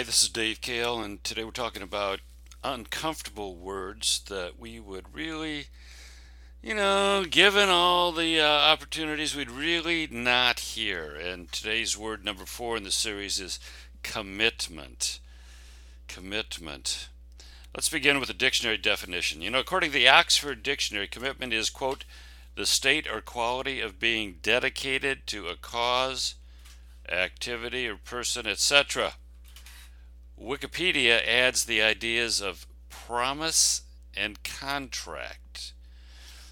Hi, this is Dave Kahle, and today we're talking about uncomfortable words that we would really, you know, given all the uh, opportunities, we'd really not hear. And today's word number four in the series is commitment. Commitment. Let's begin with a dictionary definition. You know, according to the Oxford Dictionary, commitment is, quote, the state or quality of being dedicated to a cause, activity, or person, etc. Wikipedia adds the ideas of promise and contract.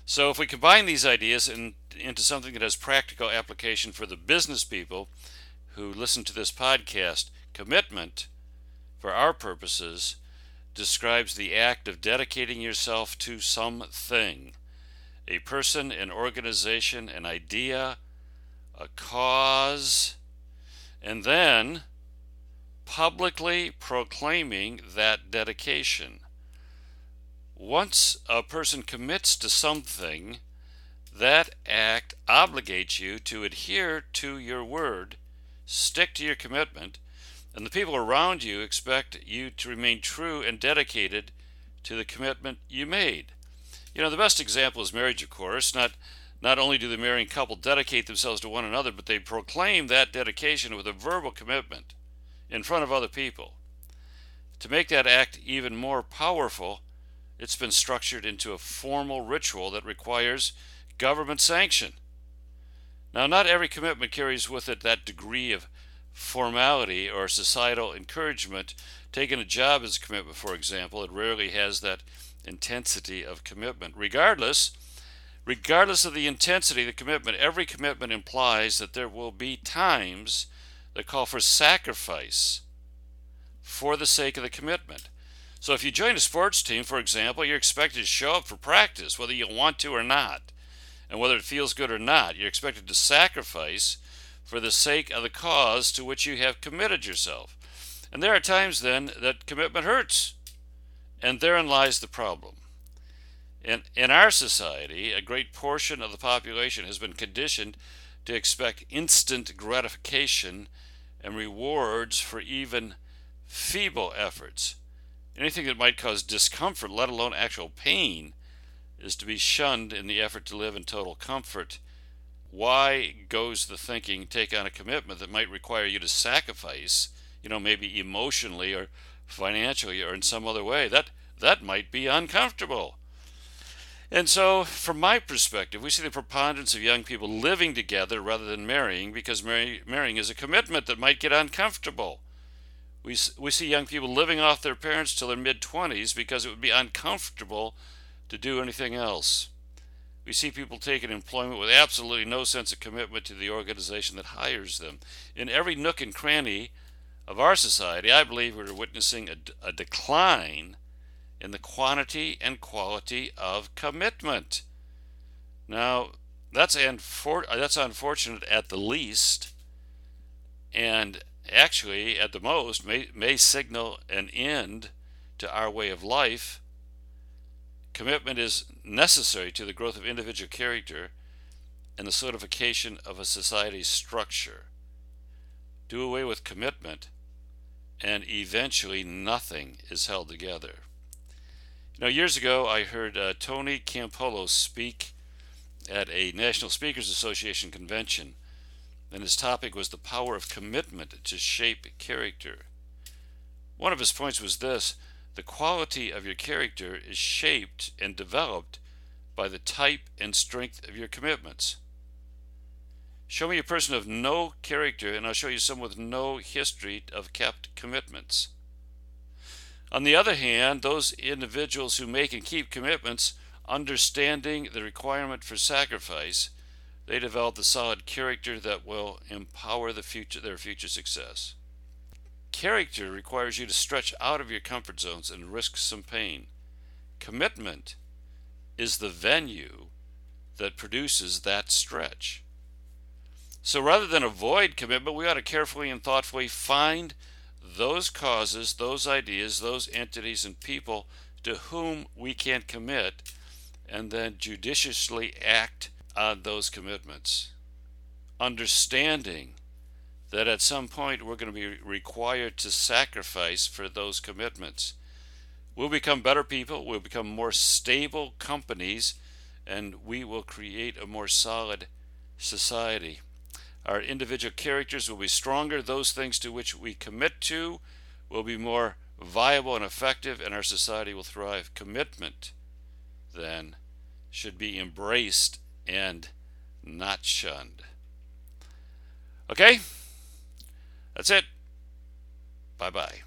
So, if we combine these ideas in, into something that has practical application for the business people who listen to this podcast, commitment, for our purposes, describes the act of dedicating yourself to something a person, an organization, an idea, a cause, and then publicly proclaiming that dedication. Once a person commits to something, that act obligates you to adhere to your word, stick to your commitment, and the people around you expect you to remain true and dedicated to the commitment you made. You know, the best example is marriage, of course. Not not only do the marrying couple dedicate themselves to one another, but they proclaim that dedication with a verbal commitment in front of other people. To make that act even more powerful, it's been structured into a formal ritual that requires government sanction. Now, not every commitment carries with it that degree of formality or societal encouragement. Taking a job as a commitment, for example, it rarely has that intensity of commitment. Regardless, regardless of the intensity of the commitment, every commitment implies that there will be times that call for sacrifice for the sake of the commitment. So if you join a sports team, for example, you're expected to show up for practice, whether you want to or not. And whether it feels good or not, you're expected to sacrifice for the sake of the cause to which you have committed yourself. And there are times then that commitment hurts. And therein lies the problem. In, in our society, a great portion of the population has been conditioned to expect instant gratification and rewards for even feeble efforts. Anything that might cause discomfort, let alone actual pain, is to be shunned in the effort to live in total comfort. Why goes the thinking take on a commitment that might require you to sacrifice, you know, maybe emotionally or financially or in some other way? That that might be uncomfortable. And so, from my perspective, we see the preponderance of young people living together rather than marrying because marry, marrying is a commitment that might get uncomfortable. We, we see young people living off their parents till their mid 20s because it would be uncomfortable to do anything else. We see people taking employment with absolutely no sense of commitment to the organization that hires them. In every nook and cranny of our society, I believe we're witnessing a, a decline in the quantity and quality of commitment. Now, that's, that's unfortunate at the least, and actually, at the most, may, may signal an end to our way of life. Commitment is necessary to the growth of individual character and the solidification of a society's structure. Do away with commitment, and eventually nothing is held together. Now, years ago, I heard uh, Tony Campolo speak at a National Speakers Association convention, and his topic was the power of commitment to shape character. One of his points was this the quality of your character is shaped and developed by the type and strength of your commitments. Show me a person of no character, and I'll show you someone with no history of kept commitments. On the other hand, those individuals who make and keep commitments, understanding the requirement for sacrifice, they develop the solid character that will empower the future, their future success. Character requires you to stretch out of your comfort zones and risk some pain. Commitment is the venue that produces that stretch. So rather than avoid commitment, we ought to carefully and thoughtfully find those causes, those ideas, those entities and people to whom we can commit, and then judiciously act on those commitments. Understanding that at some point we're going to be required to sacrifice for those commitments. We'll become better people, we'll become more stable companies, and we will create a more solid society. Our individual characters will be stronger, those things to which we commit to will be more viable and effective, and our society will thrive. Commitment, then, should be embraced and not shunned. Okay? That's it. Bye bye.